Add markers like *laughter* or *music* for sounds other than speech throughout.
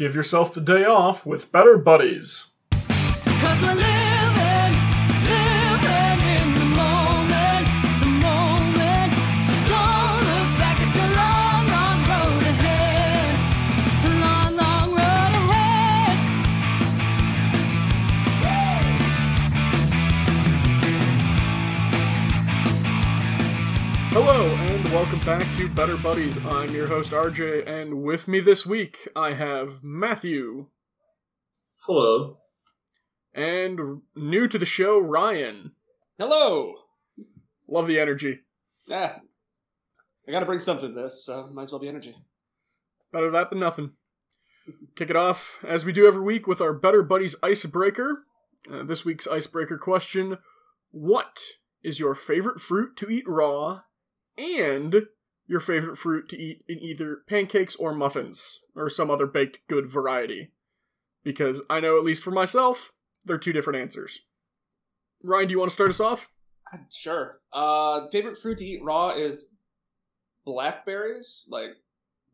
Give yourself the day off with Better Buddies. Back to Better Buddies. I'm your host, RJ, and with me this week, I have Matthew, Hello. and new to the show, Ryan. Hello. Love the energy. Yeah. I gotta bring something to this, so might as well be energy. Better that than nothing. Kick it off, as we do every week, with our Better Buddies icebreaker. Uh, this week's icebreaker question What is your favorite fruit to eat raw, and your favorite fruit to eat in either pancakes or muffins, or some other baked good variety? Because I know, at least for myself, they're two different answers. Ryan, do you want to start us off? Uh, Sure. Uh, favorite fruit to eat raw is blackberries, like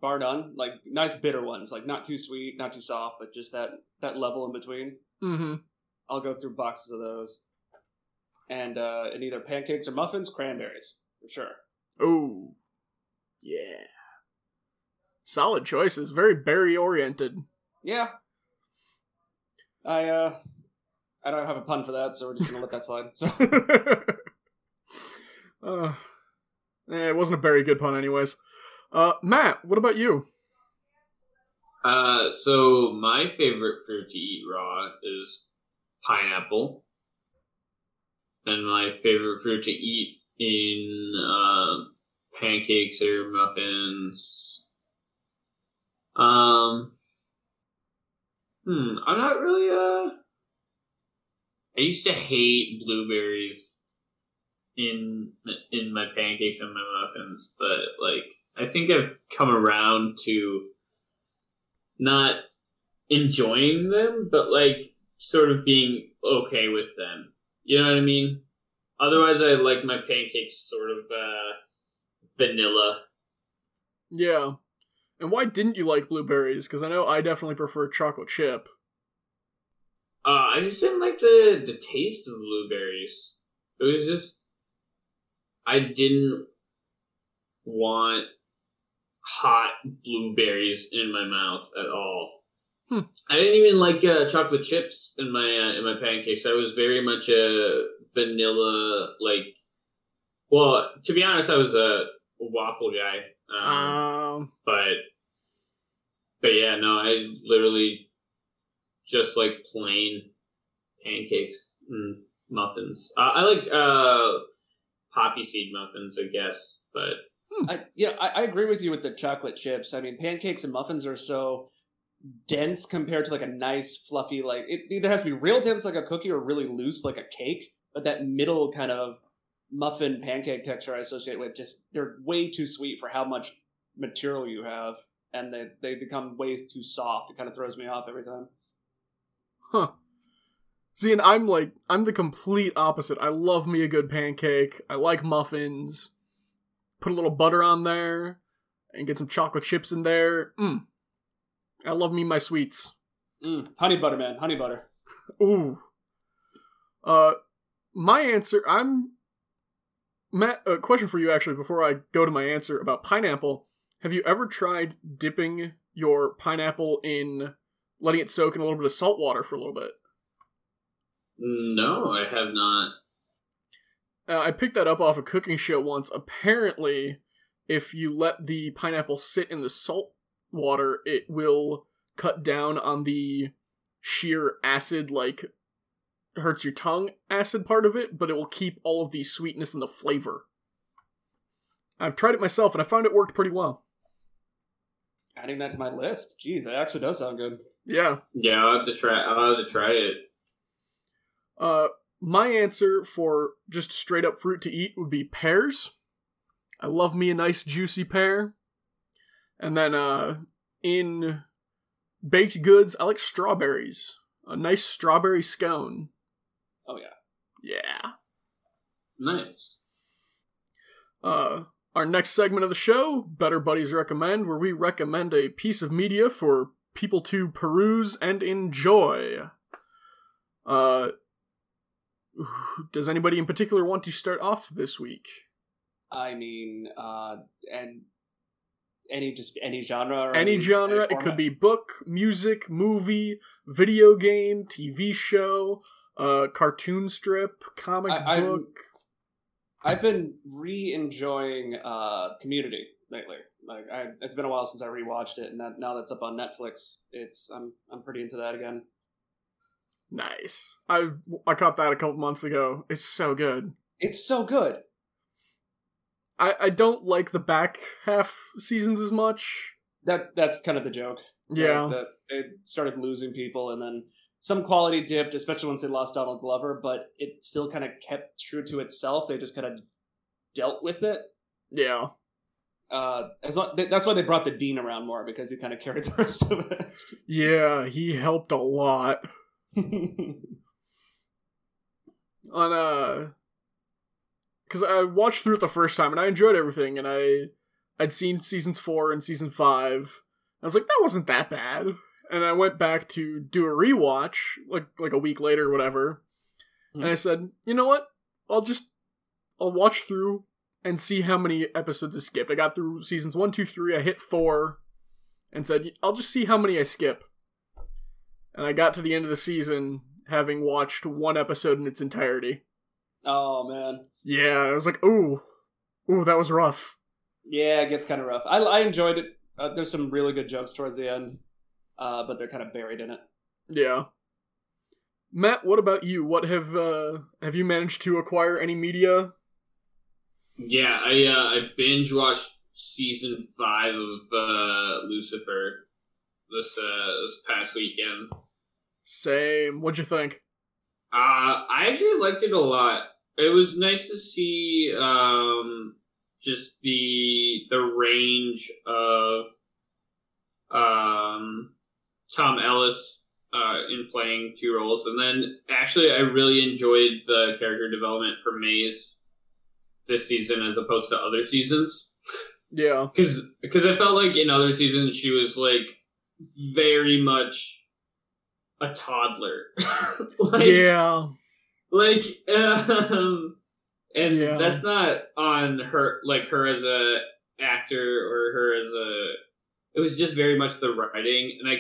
bar none, like nice bitter ones, like not too sweet, not too soft, but just that that level in between. Mm-hmm. I'll go through boxes of those. And uh, in either pancakes or muffins, cranberries for sure. Oh, yeah. Solid choices. Very berry oriented. Yeah. I uh, I don't have a pun for that, so we're just gonna let that slide. So *laughs* uh, eh, it wasn't a very good pun, anyways. Uh, Matt, what about you? Uh, so my favorite fruit to eat raw is pineapple, and my favorite fruit to eat in uh, pancakes or muffins. Um, hmm, I'm not really uh. I used to hate blueberries in in my pancakes and my muffins, but like I think I've come around to not enjoying them, but like sort of being okay with them. You know what I mean? Otherwise, I like my pancakes sort of uh, vanilla. Yeah. And why didn't you like blueberries? Because I know I definitely prefer chocolate chip. Uh, I just didn't like the the taste of blueberries. It was just I didn't want hot blueberries in my mouth at all. Hmm. I didn't even like uh, chocolate chips in my uh, in my pancakes. I was very much a vanilla like. Well, to be honest, I was a waffle guy. Um, Um, but but yeah, no, I literally just like plain pancakes and muffins. Uh, I like uh poppy seed muffins, I guess, but I, yeah, I, I agree with you with the chocolate chips. I mean, pancakes and muffins are so dense compared to like a nice fluffy like it either has to be real dense like a cookie or really loose like a cake. But that middle kind of muffin pancake texture I associate with just they're way too sweet for how much material you have, and they they become way too soft. It kind of throws me off every time. huh. See, and I'm like, I'm the complete opposite. I love me a good pancake. I like muffins. Put a little butter on there and get some chocolate chips in there. Mm. I love me my sweets. Mm, honey butter, man, honey butter. Ooh. Uh, my answer. I'm Matt. A question for you actually before I go to my answer about pineapple. Have you ever tried dipping your pineapple in letting it soak in a little bit of salt water for a little bit? no, I have not. Uh, I picked that up off a cooking show once. Apparently, if you let the pineapple sit in the salt water, it will cut down on the sheer acid, like hurts your tongue acid part of it, but it will keep all of the sweetness and the flavor. I've tried it myself and I found it worked pretty well. Adding that to my list. Jeez, that actually does sound good. Yeah. Yeah, I'll have to try. I'll have to try it. Uh, my answer for just straight up fruit to eat would be pears. I love me a nice juicy pear. And then uh in baked goods, I like strawberries. A nice strawberry scone. Oh yeah. Yeah. Nice. Uh our next segment of the show, Better Buddies Recommend, where we recommend a piece of media for people to peruse and enjoy. Uh, does anybody in particular want to start off this week? I mean, uh, and any just any genre. Or Any genre. It could be book, music, movie, video game, TV show, uh, cartoon strip, comic I- book. I've been re-enjoying uh, Community lately. Like, I, it's been a while since I rewatched it, and that, now that's up on Netflix, it's I'm I'm pretty into that again. Nice. I I caught that a couple months ago. It's so good. It's so good. I I don't like the back half seasons as much. That that's kind of the joke. Yeah. That it started losing people, and then some quality dipped, especially once they lost Donald Glover. But it still kind of kept true to itself. They just kind of dealt with it. Yeah. Uh, as long, that's why they brought the dean around more because he kind of carried *laughs* the rest of it. Yeah, he helped a lot. *laughs* on uh because i watched through it the first time and i enjoyed everything and i i'd seen seasons four and season five i was like that wasn't that bad and i went back to do a rewatch like like a week later or whatever and i said you know what? I'll just i'll watch through and see how many episodes i skipped. I got through seasons one two three i hit four and said i'll just see how many i skip. And i got to the end of the season having watched one episode in its entirety. Oh man, yeah, I was like, ooh, ooh, that was rough. yeah, it gets kind of rough. I I enjoyed it. Uh, there's some really good jokes towards the end, uh, but they're kind of buried in it. Yeah. Matt, what about you? What have uh have you managed to acquire any media? Yeah, I uh, I binge watched season five of uh, Lucifer this uh, this past weekend. Same. What'd you think? Uh, I actually liked it a lot. It was nice to see um, just the the range of um, Tom Ellis uh, in playing two roles, and then actually I really enjoyed the character development for Maze this season as opposed to other seasons Yeah. because because I felt like in other seasons she was like very much a toddler. *laughs* like, yeah. like um, and Yeah. that's not on her like her as a actor or her as a it was just very much the writing and i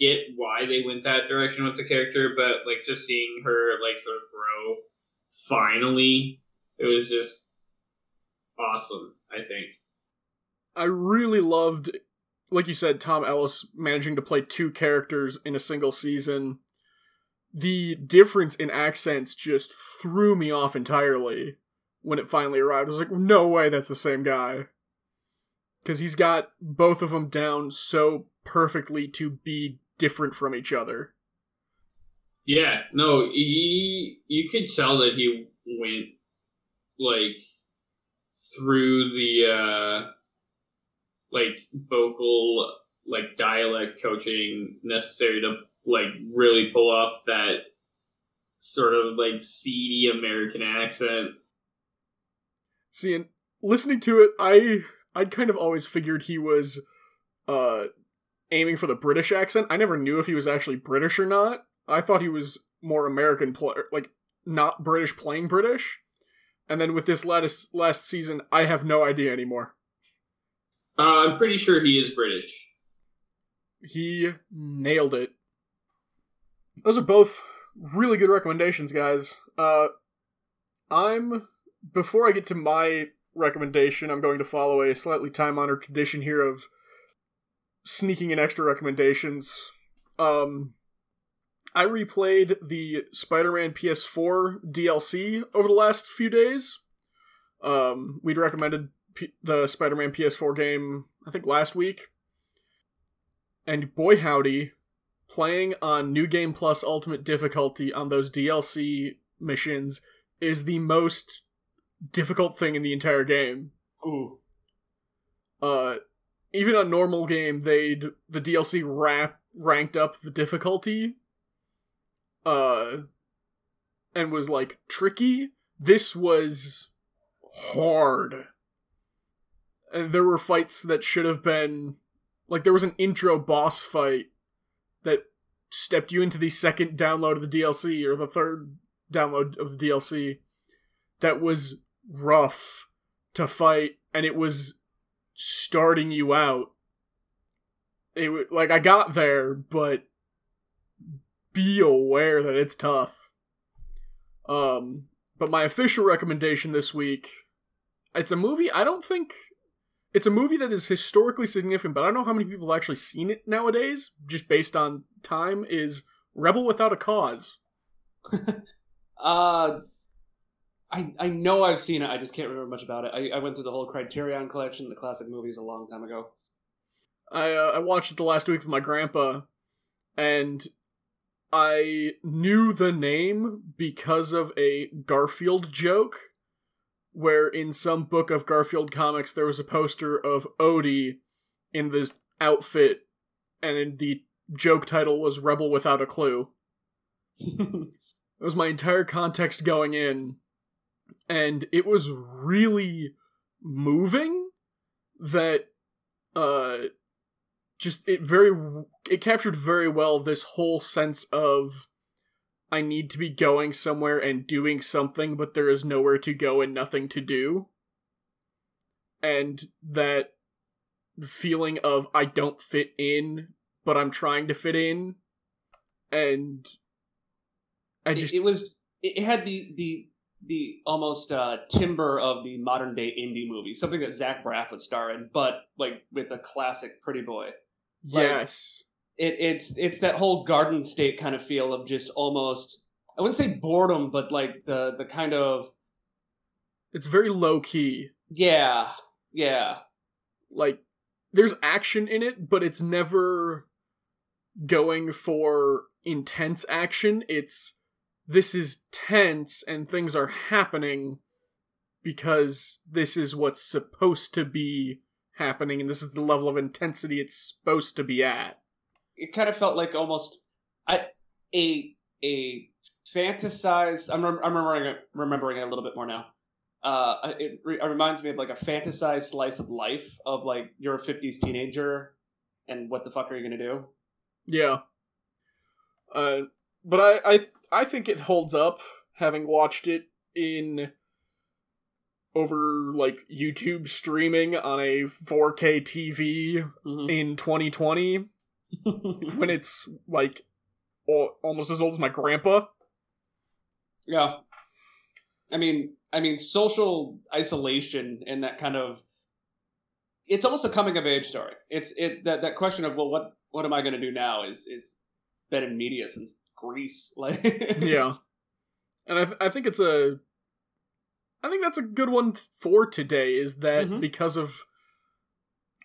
get why they went that direction with the character but like just seeing her like sort of grow finally it was just awesome i think I really loved like you said, Tom Ellis managing to play two characters in a single season. The difference in accents just threw me off entirely when it finally arrived. I was like, no way that's the same guy. Because he's got both of them down so perfectly to be different from each other. Yeah, no, he you could tell that he went like through the uh like vocal like dialect coaching necessary to like really pull off that sort of like seedy American accent. See, and listening to it, I I'd kind of always figured he was uh aiming for the British accent. I never knew if he was actually British or not. I thought he was more American, pl- like not British playing British. And then with this last last season, I have no idea anymore. Uh, I'm pretty sure he is British. He nailed it. Those are both really good recommendations, guys. Uh, I'm before I get to my recommendation, I'm going to follow a slightly time honored tradition here of sneaking in extra recommendations. Um, I replayed the Spider-Man PS4 DLC over the last few days. Um, we'd recommended P- the Spider-Man PS4 game, I think last week. And boy howdy, playing on New Game Plus Ultimate difficulty on those DLC missions is the most difficult thing in the entire game. Ooh, Uh, even on normal game, they'd the DLC rap, ranked up the difficulty, uh, and was like tricky. This was hard, and there were fights that should have been like there was an intro boss fight that stepped you into the second download of the DLC or the third download of the DLC that was rough to fight and it was starting you out. It wa- like I got there, but be aware that it's tough. Um, but my official recommendation this week, it's a movie I don't think it's a movie that is historically significant, but I don't know how many people have actually seen it nowadays, just based on time, is Rebel Without a Cause. *laughs* Uh, I I know I've seen it. I just can't remember much about it. I, I went through the whole Criterion collection, the classic movies, a long time ago. I uh, I watched it the last week with my grandpa, and I knew the name because of a Garfield joke, where in some book of Garfield comics there was a poster of Odie in this outfit, and the joke title was "Rebel Without a Clue." *laughs* That was my entire context going in, and it was really moving that uh just it very it captured very well this whole sense of I need to be going somewhere and doing something but there is nowhere to go and nothing to do. And that feeling of I don't fit in but I'm trying to fit in and I just it, was it it had the the the almost uh, timber of the modern day indie movie, something that Zach Braff would star in, but like with a classic Pretty Boy. like- yes. It, it's it's that whole Garden State kind of feel of just almost I wouldn't say boredom, but like the the kind of It's very low key. yeah yeah like there's action in it but it's never going for intense action it's this is tense and things are happening because this is what's supposed to be happening and this is the level of intensity it's supposed to be at it kind of felt like almost I, a a fantasized. I'm, I'm remembering it, remembering it a little bit more now. Uh, it, re- it reminds me of like a fantasized slice of life of like you're a 50s teenager and what the fuck are you gonna do? yeah uh but i i th- i think it holds up having watched it in over like youtube streaming on a 4k tv Mhm. in 2020 *laughs* when it's like al- almost as old as my grandpa. yeah, I mean, I mean, social isolation and that kind of. It's almost a coming of age story. It's it that, that question of well, what what am I going to do now is is been in media since Greece. *laughs* Like yeah, and I th- I think it's a I think that's a good one for today. Is that Mhm. because of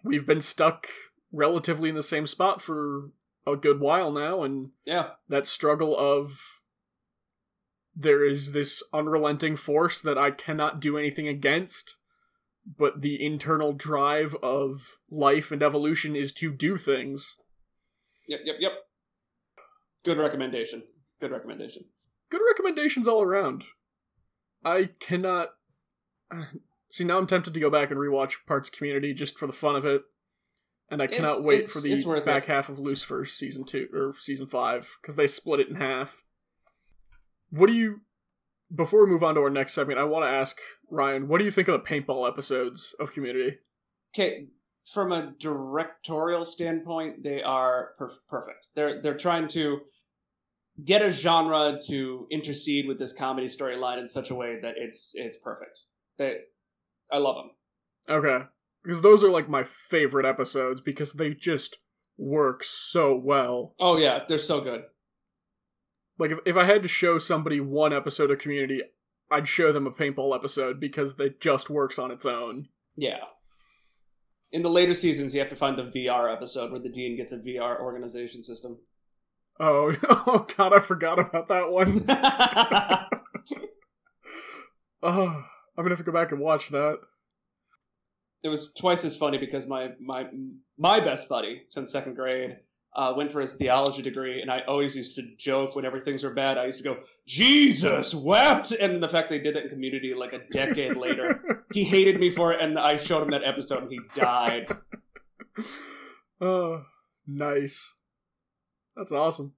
we've been stuck relatively in the same spot for a good while now, and yeah. that struggle of there is this unrelenting force that I cannot do anything against, but the internal drive of life and evolution is to do things. Yep, yep, yep. Good recommendation. Good recommendation. Good recommendations all around. I cannot *sighs* see now. I'm tempted to go back and rewatch Parts of Community just for the fun of it, and I cannot It's- wait it's- for the back it. half of Lucifer season two or season five because they split it in half. What do you? Before we move on to our next segment, I want to ask Ryan, what do you think of the paintball episodes of Community? Okay, from a directorial standpoint, they are per- perfect. They're they're trying to get a genre to intercede with this comedy storyline in such a way that it's it's perfect. That I love them. Okay, because those are like my favorite episodes because they just work so well. Oh yeah, they're so good. like if, if I had to show somebody one episode of Community, I'd show them a paintball episode because it just works on its own. Yeah. In the later seasons, you have to find the VR episode where the dean gets a VR organization system. Oh, *laughs* oh god, I forgot about that one. Oh, *laughs* *laughs* I'm gonna have to go back and watch that. it was twice as funny because my my my best buddy since second grade uh, went for his theology degree, and I always used to joke whenever things were bad. I used to go, "Jesus wept," and the fact they did that in Community like a decade later, he hated me for it, and I showed him that episode, and he died. oh, nice. That's awesome.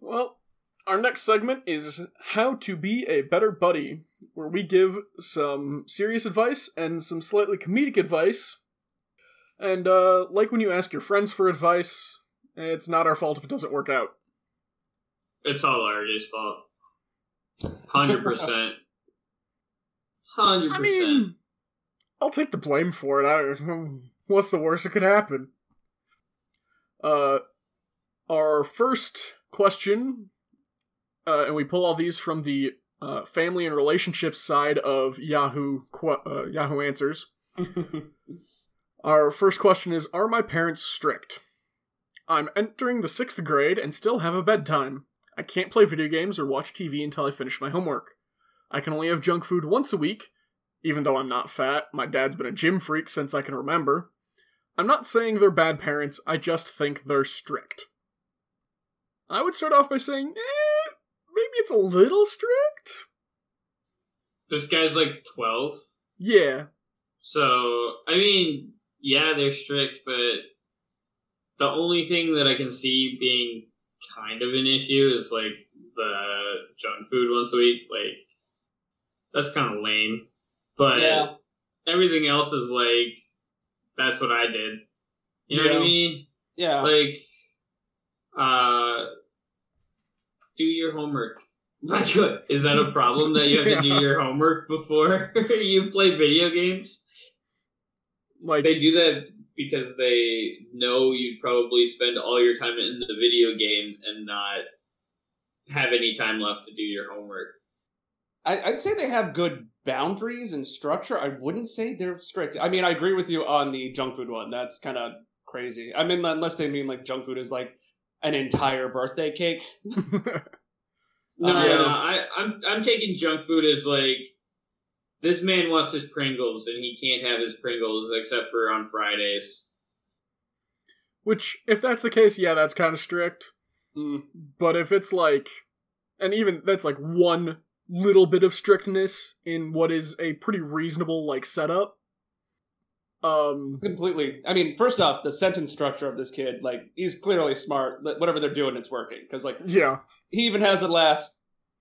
Well, our next segment is how to be a better buddy, where we give some serious advice and some slightly comedic advice. And uh, like when you ask your friends for advice, it's not our fault if it doesn't work out. It's all RJ's fault. Hundred percent. Hundred I percent. mean, I'll take the blame for it. I, what's the worst that could happen? Uh, our first question, uh, and we pull all these from the uh, family and relationships side of Yahoo uh, Yahoo Answers. *laughs* Our first question is Are my parents strict? I'm entering the sixth grade and still have a bedtime. I can't play video games or watch TV until I finish my homework. I can only have junk food once a week, even though I'm not fat. My dad's been a gym freak since I can remember. I'm not saying they're bad parents, I just think they're strict. I would start off by saying, eh, maybe it's a little strict? This guy's like twelve. Yeah. So I mean, yeah, they're strict, but the only thing that I can see being kind of an issue is like the junk food once a week. Like that's kind of lame. But Yeah. everything else is like that's what I did. You know what I mean? yeah. Like uh do your homework. *laughs* Is that a problem that you have to do *laughs* your homework before *laughs* you play video games? Like, They do that because they know you'd probably spend all your time in the video game and not have any time left to do your homework. I, I'd say they have good boundaries and structure. I wouldn't say they're strict. I mean, I agree with you on the junk food one. That's kind of crazy. I mean, unless they mean like junk food is like an entire birthday cake. No, *laughs* No, no, Yeah. no, I, I'm I'm taking junk food as like this man wants his Pringles and he can't have his Pringles except for on Fridays. which, if that's the case, yeah, that's kind of strict. Mm. But if it's like, and even that's like one little bit of strictness in what is a pretty reasonable like setup. Um, completely. I mean, first off, the sentence structure of this kid, like, he's clearly smart. Whatever they're doing, it's working. Because, like, yeah, he even has a last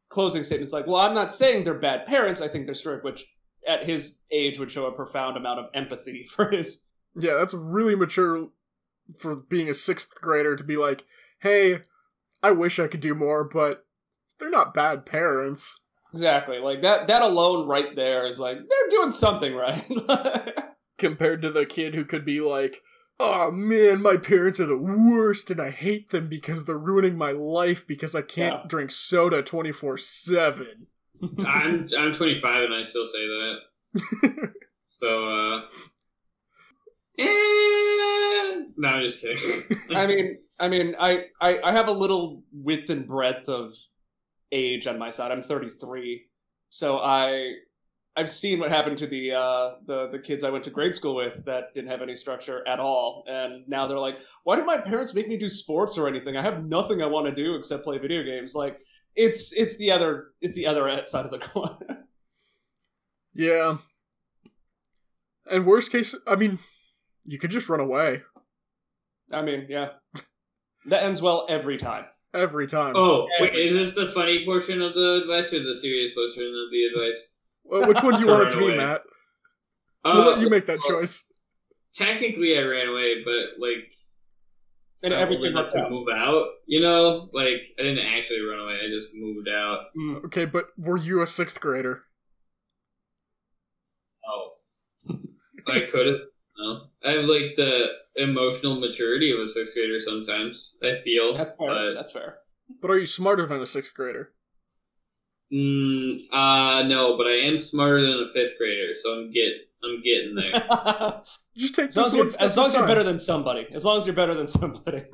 closing statement. It's like, well, I'm not saying they're bad parents. I think they're strict, which at his age would show a profound amount of empathy *laughs* for his. yeah, that's really mature for being a sixth grader to be like, hey, I wish I could do more, but they're not bad parents. Exactly. Like, that, that alone right there is like, they're doing something right. *laughs* Compared to the kid who could be like, oh man, my parents are the worst and I hate them because they're ruining my life because I can't Yeah. drink soda 24 7. *laughs* I'm I'm 25 and I still say that. *laughs* So uh eh, no, I'm just kidding. *laughs* I mean, I mean, I, I, I have a little width and breadth of age on my side. I'm 33, so I, I've seen what happened to the uh, the the kids I went to grade school with that didn't have any structure at all, and now they're like, "Why did my parents make me do sports or anything? I have nothing I want to do except play video games." Like, it's it's the other it's the other *laughs* side of the coin. Yeah. And worst case, I mean, you could just run away I mean, yeah, *laughs* that ends well every time. every time. oh, wait, Every is this the funny portion of the advice or the serious portion of the advice? Well, which one do you want it run to be, away. Matt? Uh, We'll let you make that well, choice. Technically, I ran away, but like And I'm everything old enough to out. move out. You know, like I didn't actually run away. I just moved out. Mm. Okay, but were you a sixth grader? Oh, I could have. No, I have like the emotional maturity of a sixth grader. Sometimes I feel, That's fair. but That's fair. But are you smarter than a sixth grader? Mm, uh no, but I am smarter than a fifth grader, so I'm get I'm getting there. *laughs* Just take As long as, you're, as, long as you're better than somebody. As long as you're better than somebody. *laughs*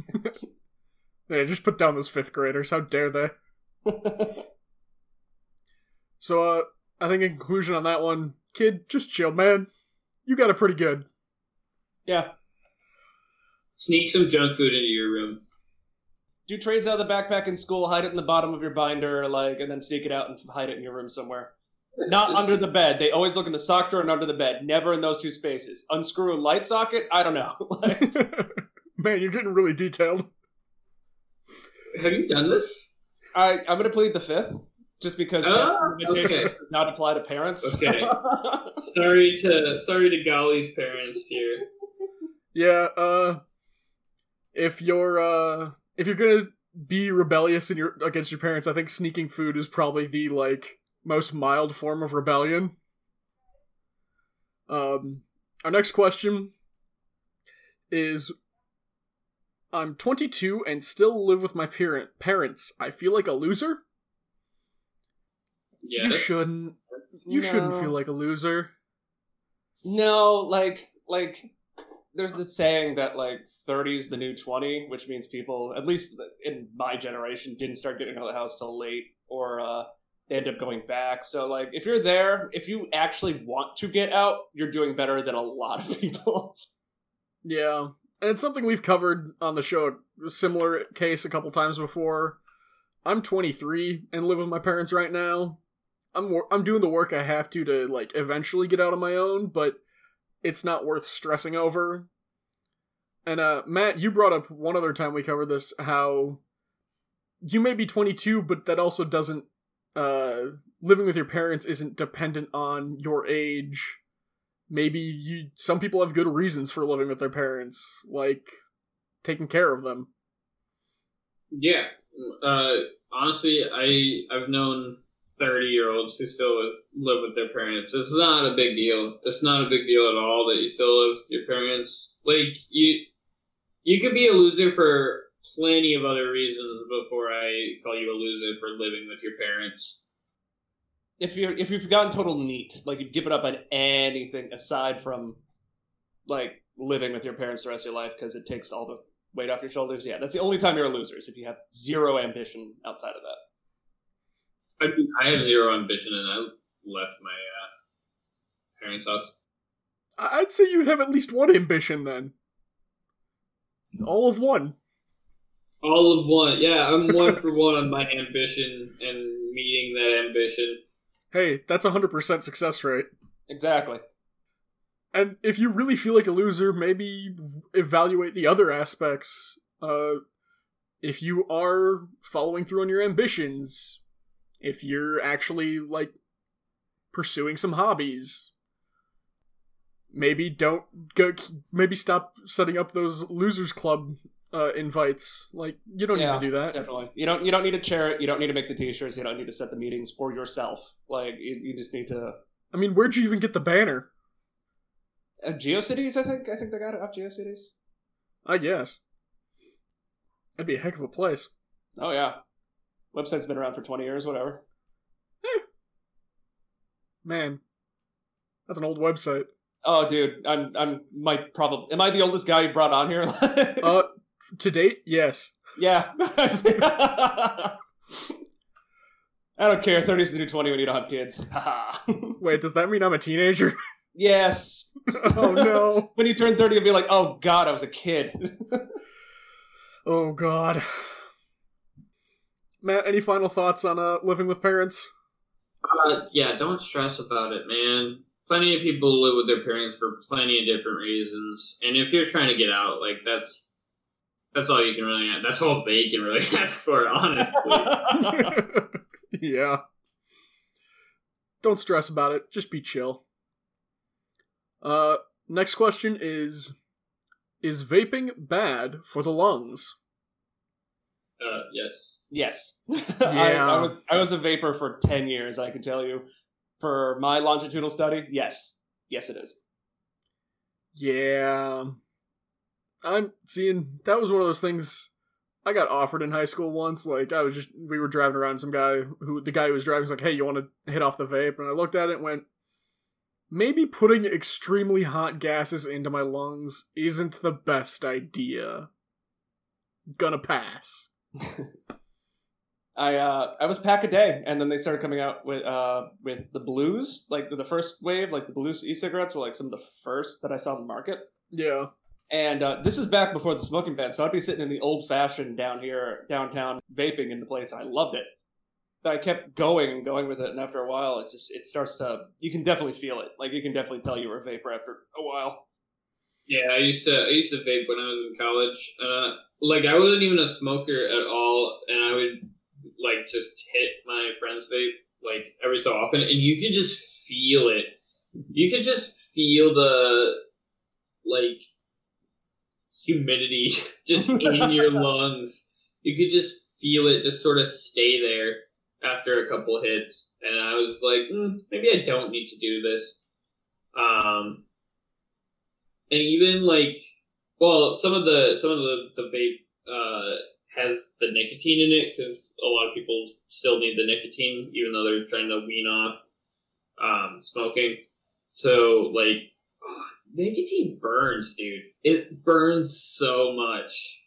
Yeah, just put down those fifth graders. How dare they? *laughs* So, uh, I think in conclusion on that one, kid, just chill, man. You got it pretty good. yeah. Sneak some junk food into your room. Do trades out of the backpack in school, hide it in the bottom of your binder, like, and then sneak it out and hide it in your room somewhere. Not Just- under the bed. They always look in the sock drawer and under the bed. Never in those two spaces. Unscrew a light socket? I don't know. *laughs* Like, *laughs* man, you're getting really detailed. have you done this? I I'm gonna plead the fifth, just because statute okay. not apply to parents. Okay. *laughs* Sorry to sorry to Golly's parents here. Yeah, uh if you're uh if you're gonna be rebellious in your against your parents, I think sneaking food is probably the like most mild form of rebellion. Um our next question is I'm 22 and still live with my parent parents. I feel like a loser? Yes. You shouldn't. You shouldn't feel like a loser. No, like like there's this saying that like 30's the new 20, which means people, at least in my generation, didn't start getting out of the house till late, or uh, they end up going back. So like, if you're there, if you actually want to get out, you're doing better than a lot of *laughs* people. Yeah, and it's something we've covered on the show. A similar case a couple times before. I'm 23 and live with my parents right now. I'm I'm doing the work I have to to like eventually get out on my own, but it's not worth stressing over. And uh Matt, you brought up one other time we covered this how you may be 22, but that also doesn't uh living with your parents isn't dependent on your age maybe you some people have good reasons for living with their parents like taking care of them Yeah. Uh, honestly, I I've known thirty year olds who still live with their parents. It's not a big deal. It's not a big deal at all that you still live with your parents. Like you, you could be a loser for plenty of other reasons before I call you a loser for living with your parents. if you're if you've gotten total NEET, like you've given up on anything aside from like living with your parents the rest of your life because it takes all the weight off your shoulders. Yeah, that's the only time you're a loser is if you have zero ambition outside of that. I I have zero ambition, and I left my uh, parents' house. I- i'd say you'd have at least one ambition then all of one All of one. Yeah, I'm one for one on my ambition and meeting that ambition. hey that's a 100% success rate Exactly. and if you really feel like a loser maybe evaluate the other aspects uh if you are following through on your ambitions if you're actually like pursuing some hobbies maybe don't go maybe stop setting up those losers club uh invites like you don't Yeah, need to do that Definitely. You don't you don't need to chair it. You don't need to make the t-shirts. You don't need to set the meetings for yourself. Like you, you just need to. i mean where'd you even get the banner Uh, GeoCities, I think. I think they got it off GeoCities. i guess that'd be a heck of a place Oh yeah, website's been around for twenty years. Whatever. man that's an old website Oh, dude, I'm I'm might probably am I the oldest guy you brought on here? *laughs* uh to date yes yeah. *laughs* I don't care. 30's the new 20 when you don't have kids. *laughs* Wait, does that mean I'm a teenager? yes. oh no. When you turn 30, you'll be like, oh god, I was a kid. Oh god. Matt, any final thoughts on uh living with parents? Uh, yeah, don't stress about it, man. Plenty of people live with their parents for plenty of different reasons, and if you're trying to get out, like that's that's all you can really. That's all they can really *laughs* ask for, honestly. *laughs* yeah. Don't stress about it. Just be chill. Uh next question is is vaping bad for the lungs? Uh, yes. yes. *laughs* I, I, was, I was a vapor for 10 years, I can tell you. For my longitudinal study, yes. Yes, it is. Yeah. I'm seeing that was one of those things I got offered in high school once. Like I was just we were driving around some guy who the guy who was driving was like, Hey, you wanna hit off the vape? And I looked at it and went, Maybe putting extremely hot gases into my lungs isn't the best idea. Gonna pass. *laughs* I uh I was pack a day, and then they started coming out with uh with the blues, like the, the first wave, like the blue e-cigarettes were like some of the first that I saw in the market. Yeah. And uh, this is back before the smoking ban, so I'd be sitting in the old fashioned down here downtown vaping in the place. I loved it. But I kept going and going with it, and after a while, it just it starts to you can definitely feel it. Like you can definitely tell you were a vapor after a while. Yeah, I used to I used to vape when I was in college, and uh, like I wasn't even a smoker at all, and I would like just hit my friend's vape like every so often, and you could just feel it. You could just feel the like humidity *laughs* just in your *laughs* lungs. You could just feel it just sort of stay there after a couple hits, and I was like, mm, maybe I don't need to do this. Um, and even like, well, some of the some of the the vape uh, has the nicotine in it because a lot of people still need the nicotine, even though they're trying to wean off um, smoking. So like, *sighs* nicotine burns, dude. It burns so much.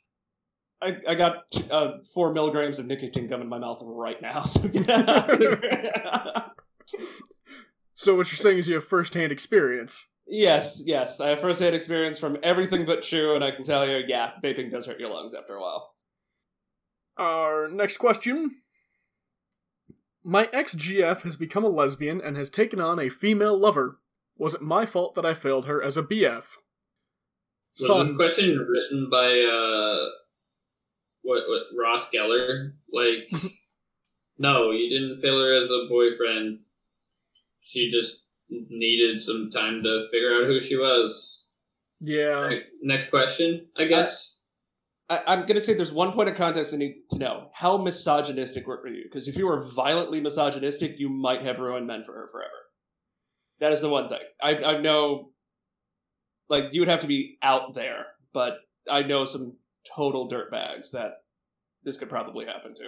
I, I got uh, four milligrams of nicotine gum in my mouth right now. *laughs* So get out of here. *laughs* So what you're saying is you have first-hand experience. Yes, yes, I have first-hand experience from everything but chew, and I can tell you, yeah, vaping does hurt your lungs after a while. Our next question. My ex GF has become a lesbian and has taken on a female lover. Was it my fault that I failed her as a BF? Was Son, this question written by uh, what what Ross Geller? Like, *laughs* no, you didn't fail her as a boyfriend. She just needed some time to figure out who she was. yeah. Right, next question, I guess. I, I'm going to say there's one point of context I need to know. How misogynistic were you? Because if you were violently misogynistic, you might have ruined men for her forever. That is the one thing. I, I know, like, you would have to be out there, but I know some total dirtbags that this could probably happen to.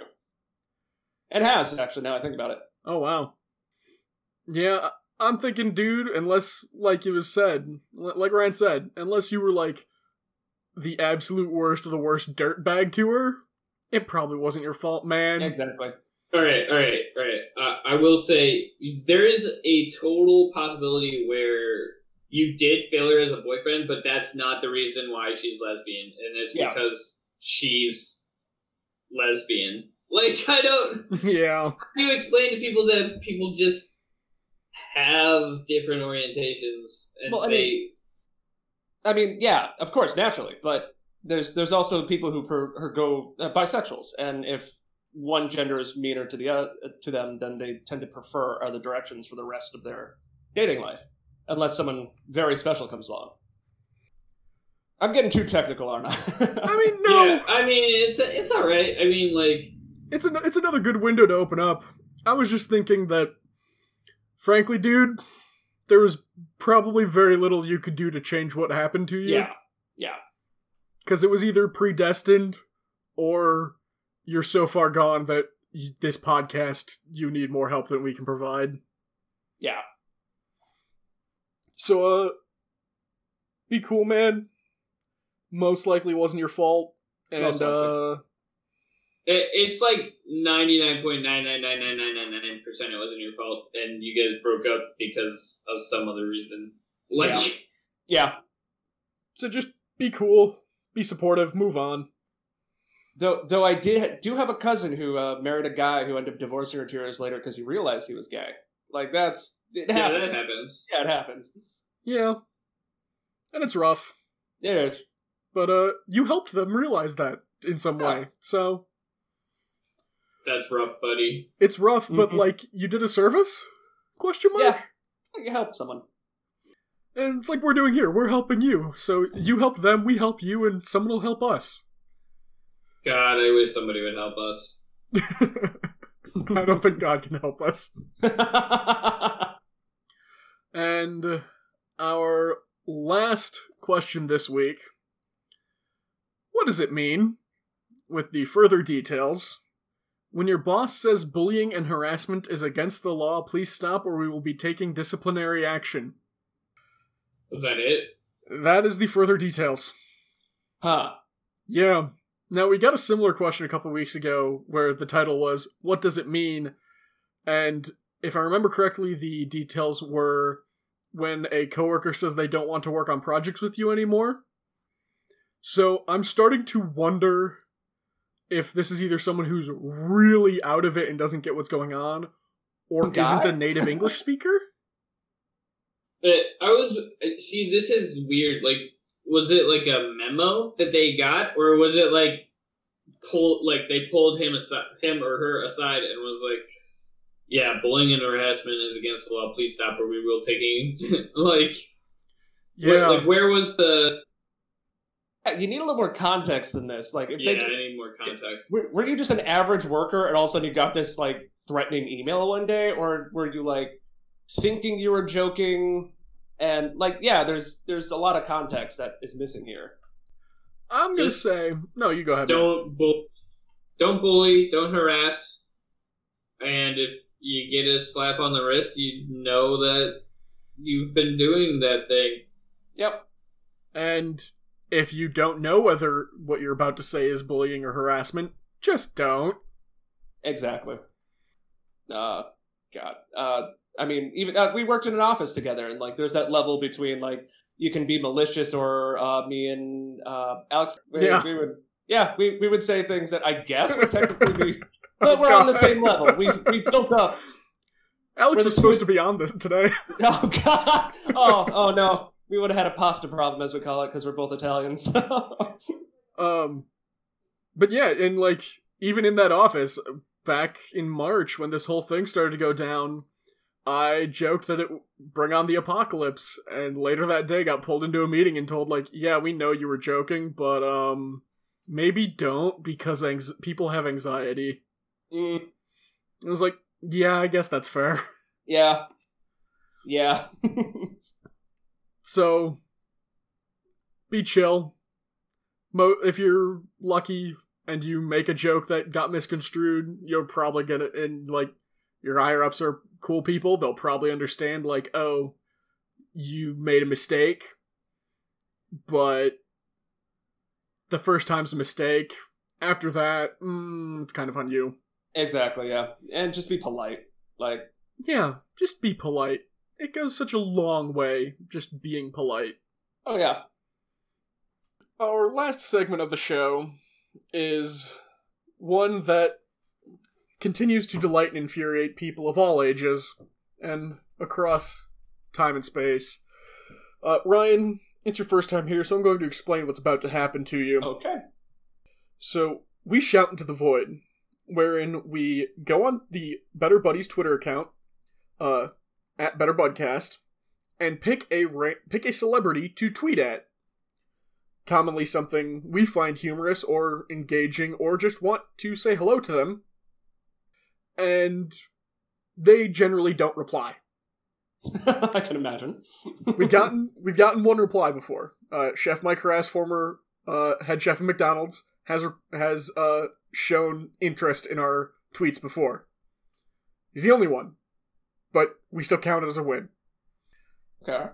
It has, actually, now I think about it. Oh wow. Yeah, I- I'm thinking, dude. Unless, like it was said, like Ryan said, unless you were like the absolute worst of the worst dirtbag to her, it probably wasn't your fault, man. Exactly. All right, all right, all right. Uh, I will say there is a total possibility where you did fail her as a boyfriend, but that's not the reason why she's lesbian, and it's Yeah. because she's lesbian. Like I don't. *laughs* yeah. How do you explain to people that people just have different orientations and Well, I they? mean- I mean, yeah, of course, naturally, but there's there's also people who per, who go uh, bisexuals, and if one gender is meaner to the uh, to them, then they tend to prefer other directions for the rest of their dating life, unless someone very special comes along. I'm getting too technical, aren't I? *laughs* I mean, no. Yeah, I mean it's it's all right. I mean, like it's an, it's another good window to open up. I was just thinking that, frankly, dude, there was probably very little you could do to change what happened to you. yeah, yeah, because it was either predestined or you're so far gone that y this podcast you need more help than we can provide. yeah. So, uh, be cool, man. Most likely wasn't your fault, and uh, it, it's like ninety nine point nine nine nine nine nine nine nine percent. It wasn't your fault, and you guys broke up because of some other reason. Like. Yeah. Yeah. so just be cool, be supportive, move on. Though, though I did do have a cousin who uh, married a guy who ended up divorcing her two years later because he realized he was gay. Like that's it Yeah, happens. that happens. Yeah, it happens. Yeah, and it's rough, Yeah, it's- but uh, you helped them realize that in some Yeah. way. So That's rough, buddy. it's rough, but Mhm. like you did a service? Question mark. yeah. You help someone. And it's like we're doing here. We're helping you. So you help them, we help you, and someone will help us. God, I wish somebody would help us. *laughs* I don't think God can help us. *laughs* And our last question this week What does it mean, with the further details, when your boss says bullying and harassment is against the law, please stop or we will be taking disciplinary action? Is that it? That is the further details. huh. Yeah. Now, we got a similar question a couple weeks ago where the title was, What Does It Mean? And if I remember correctly, the details were when a coworker says they don't want to work on projects with you anymore. So I'm starting to wonder if this is either someone who's really out of it and doesn't get what's going on, or Guy? isn't a native English speaker. *laughs* But I was see. This is weird. Like was it like a memo that they got, or was it like pull like they pulled him aside, him or her aside, and was like, "Yeah, bullying and harassment is against the law. Please stop, or we will take you." *laughs* like, Yeah. where, like where was the? Yeah, You need a little more context than this. Like, if Yeah, they, I need more context. were, were you just an average worker and all of a sudden you got this like threatening email one day, or were you like thinking you were joking? And like, yeah, there's there's a lot of context that is missing here. I'm gonna Just- say no. You go ahead. Don't bull, don't bully, don't harass, and if you get a slap on the wrist, you know that you've been doing that thing. Yep. And if you don't know whether what you're about to say is bullying or harassment, just don't. Exactly. Uh, God. Uh, I mean, even uh, we worked in an office together, and like, there's that level between like you can be malicious, or uh, me and uh, Alex, we, Yeah. we would, yeah, we, we would say things that I guess would technically be, Oh, *laughs* but we're on the same level. We we built up. Alex We're was supposed to be on this today. *laughs* Oh God. Oh oh no. We would have had a pasta problem, as we call it, because we're both Italians. *laughs* Um, but yeah, and like even in that office back in March when this whole thing started to go down, I joked that it would bring on the apocalypse, and later that day got pulled into a meeting and told like, yeah, we know you were joking, but um, maybe don't because anx- people have anxiety. Mm, I was like, yeah, I guess that's fair. yeah. Yeah. *laughs* So be chill. Mo- if you're lucky and you make a joke that got misconstrued, you're probably gonna And like your higher ups are cool people, they'll probably understand. Like, oh, you made a mistake, but the first time's a mistake. After that, mm, it's kind of on you. exactly. Yeah. And just be polite. Like. Yeah, just be polite. It goes such a long way just being polite. Oh yeah. Our last segment of the show is one that continues to delight and infuriate people of all ages and across time and space. Uh, Ryan, it's your first time here, so I'm going to explain what's about to happen to you. Okay. So, we shout into the void, wherein we go on the Better Buddies Twitter account, uh, at Better Budcast, and pick a ra- pick a celebrity to tweet at. Commonly something we find humorous or engaging, or just want to say hello to them. And they generally don't reply. *laughs* I can imagine. *laughs* We've gotten we've gotten one reply before. Uh, chef Mike Haracz, former uh, head chef of McDonald's, has has uh, shown interest in our tweets before. He's the only one, but we still count it as a win. okay.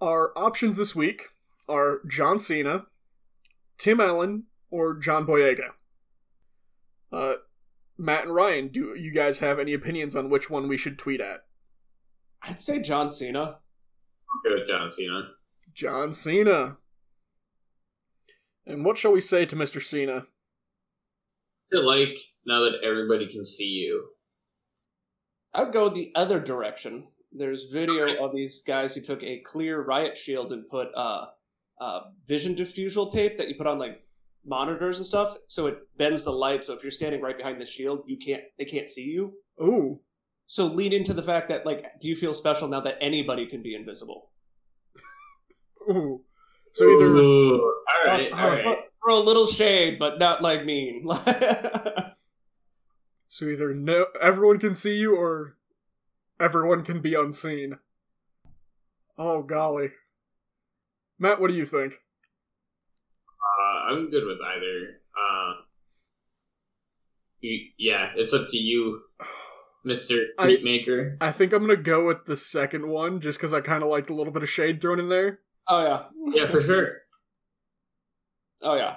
Our options this week are John Cena, Tim Allen, or John Boyega. Uh, Matt and Ryan, do you guys have any opinions on which one we should tweet at? I'd say John Cena. Go with John Cena. John Cena. And what shall we say to Mr. Cena? I like now that everybody can see you. I would go the other direction. There's video of these guys who took a clear riot shield and put uh, uh, vision diffusal tape that you put on like monitors and stuff, so it bends the light. So if you're standing right behind the shield, you can't they can't see you. Ooh. So lean into the fact that like, do you feel special now that anybody can be invisible? *laughs* Ooh. So either Ooh, all right, all right. Throw a little shade, but not like mean. *laughs* so either no everyone can see you or everyone can be unseen. Oh golly. Matt, what do you think? Uh, I'm good with either. Uh, you, yeah, it's up to you, Mister *sighs* I- Maker. I think I'm gonna go with the second one just because I kind of liked a little bit of shade thrown in there. oh yeah, Yeah, for sure. *laughs* oh yeah.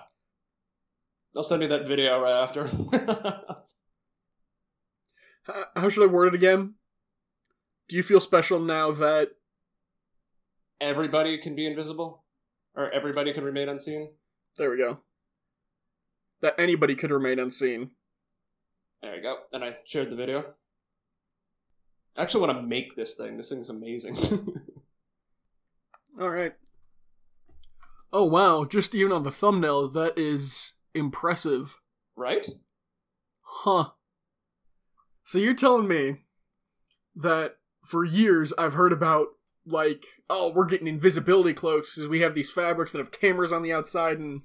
I'll send you that video right after. *laughs* How should I word it again? Do you feel special now that everybody can be invisible, or everybody can remain unseen. there we go? That anybody could remain unseen. There you go. And I shared the video. I actually want to make this thing. This thing's amazing. *laughs* All right. Oh wow, just even on the thumbnail, that is impressive. Right? Huh. So you're telling me that for years I've heard about like, oh, we're getting invisibility cloaks because we have these fabrics that have cameras on the outside and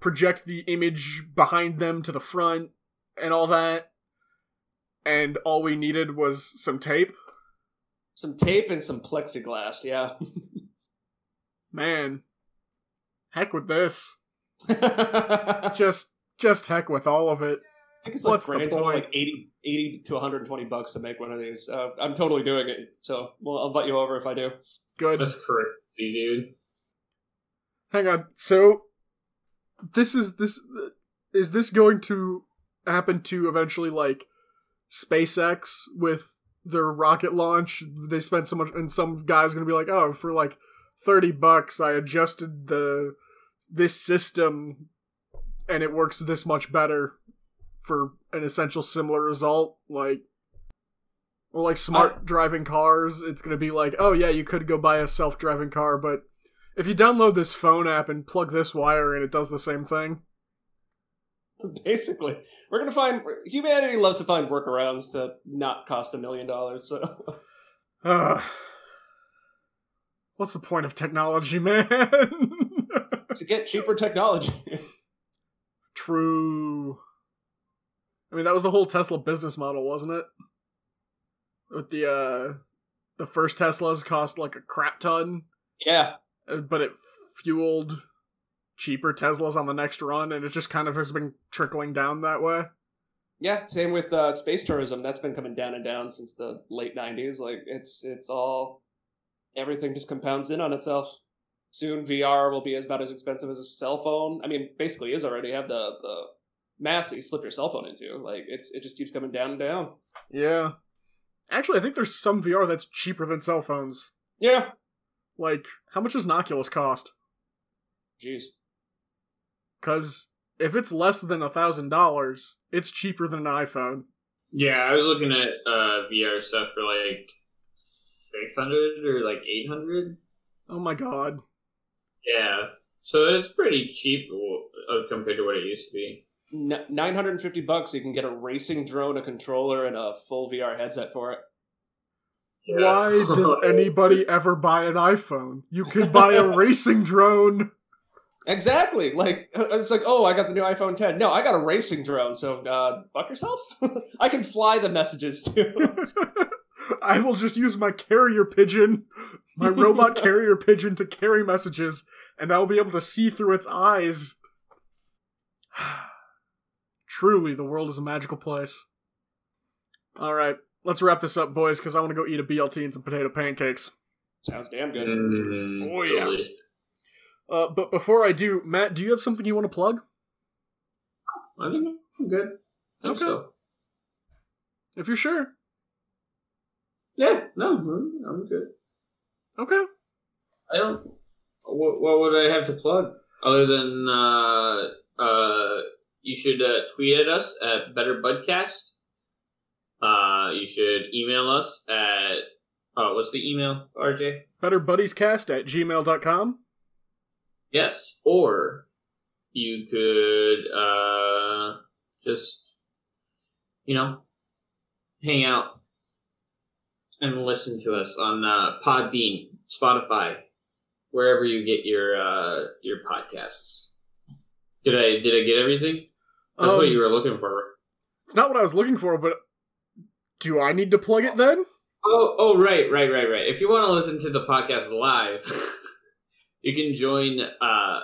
project the image behind them to the front and all that. And all we needed was some tape. Some tape and some plexiglass, yeah. *laughs* Man, heck with this. *laughs* Just, just heck with all of it. Think it's like What's the grand total like 80, 80 to 120 bucks to make one of these. Uh, I'm totally doing it, so well, I'll butt you over if I do. Good. That's correct, dude. Hang on. So this is this is this going to happen to eventually like SpaceX with their rocket launch? They spent so much and some guy's going to be like, "Oh, for like 30 bucks I adjusted the this system and it works this much better for an essential similar result." Like or like smart driving cars, it's going to be like, "Oh yeah, you could go buy a self-driving car, but if you download this phone app and plug this wire in, it does the same thing. *laughs* Basically, we're gonna find humanity loves to find workarounds to not cost a million dollars. So *sighs* Ugh. What's the point of technology, *laughs* man? to get cheaper technology. True. I mean, that was the whole Tesla business model, wasn't it? With the uh, the first Teslas cost like a crap ton, yeah, uh, but it fueled cheaper Teslas on the next run, and it just kind of has been trickling down that way. yeah. Same with uh, space tourism. That's been coming down and down since the late '90s. Like it's it's all everything just compounds in on itself. Soon VR will be about as expensive as a cell phone. I mean, basically is already. Have the the mask that you slip your cell phone into. Like it's it just keeps coming down and down. Yeah. Actually, I think there's some VR that's cheaper than cell phones. Yeah. Like, how much does an Oculus cost? Jeez. Because if it's less than a thousand dollars, it's cheaper than an iPhone. Yeah, I was looking at uh, VR stuff for like six hundred or like eight hundred. Oh my god. Yeah, so it's pretty cheap uh, compared to what it used to be. N- 950 bucks, you can get a racing drone, a controller, and a full VR headset for it. Yeah. Why does anybody ever buy an iPhone? You could buy a racing drone. Exactly. Like it's like, oh, I got the new iPhone 10. No, I got a racing drone. So, uh, fuck yourself. I can fly the messages too. I will just use my carrier pigeon, my robot carrier pigeon, to carry messages, and I will be able to see through its eyes. Truly, the world is a magical place. All right, let's wrap this up, boys, because I want to go eat a BLT and some potato pancakes. Sounds damn good. Mm, Oh, yeah. delicious. Uh, but before I do, Matt, do you have something you want to plug? I think I'm good. I Okay. so. If you're sure. Yeah, no, I'm- I'm good. Okay. I don't. What, what would I have to plug other than uh, uh, you should uh, tweet at us at Better Budcast. Uh, you should email us at uh, what's the email, RJ? BetterBuddiesCast at gmail.com. Yes, or you could uh, just you know hang out and listen to us on uh, Podbean, Spotify, wherever you get your uh, your podcasts. Did I did I get everything? That's what Um, you were looking for. It's not what I was looking for, but do I need to plug it then? Oh, oh, right, right, right, right. If you want to listen to the podcast live, *laughs* you can join uh,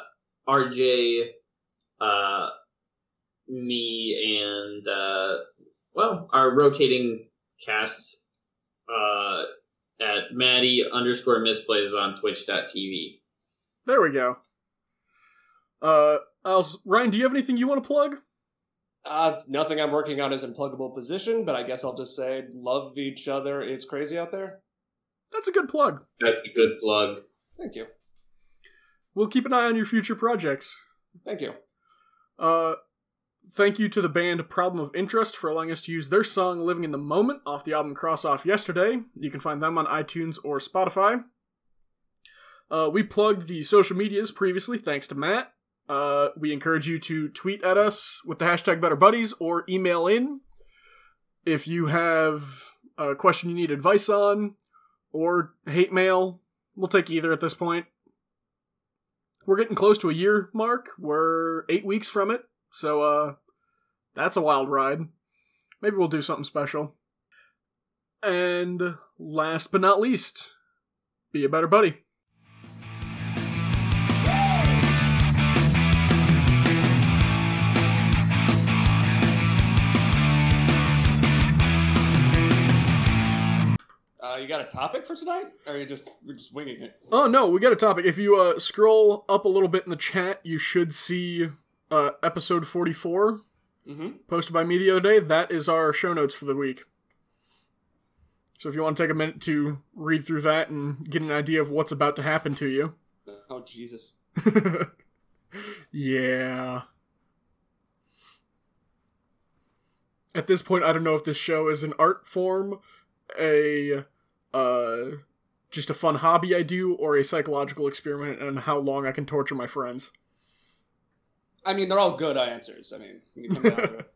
RJ, uh, me, and uh, well, our rotating cast uh, at Maddie underscore misplays on Twitch.tv. There we go. Uh, else, Ryan, do you have anything you want to plug? Uh, nothing I'm working on is in pluggable position, but I guess I'll just say love each other. It's crazy out there. That's a good plug. That's a good plug. Thank you. We'll keep an eye on your future projects. Thank you. Uh, thank you to the band Problem of Interest for allowing us to use their song Living in the Moment off the album Cross Off Yesterday. You can find them on iTunes or Spotify. Uh, we plugged the social medias previously, thanks to Matt. Uh, we encourage you to tweet at us with the hashtag Better Buddies or email in if you have a question you need advice on or hate mail. We'll take either at this point. We're getting close to a year mark. We're eight weeks from it, so uh, that's a wild ride. Maybe we'll do something special. And last but not least, be a better buddy. You got a topic for tonight, or are you just we're just winging it? Oh no, we got a topic. If you uh, scroll up a little bit in the chat, you should see uh, episode forty-four Mm-hmm. posted by me the other day. That is our show notes for the week. So if you want to take a minute to read through that and get an idea of what's about to happen to you, Oh Jesus! *laughs* yeah. At this point, I don't know if this show is an art form, a uh, just a fun hobby I do, or a psychological experiment on how long I can torture my friends. I mean, they're all good answers. I mean, *laughs*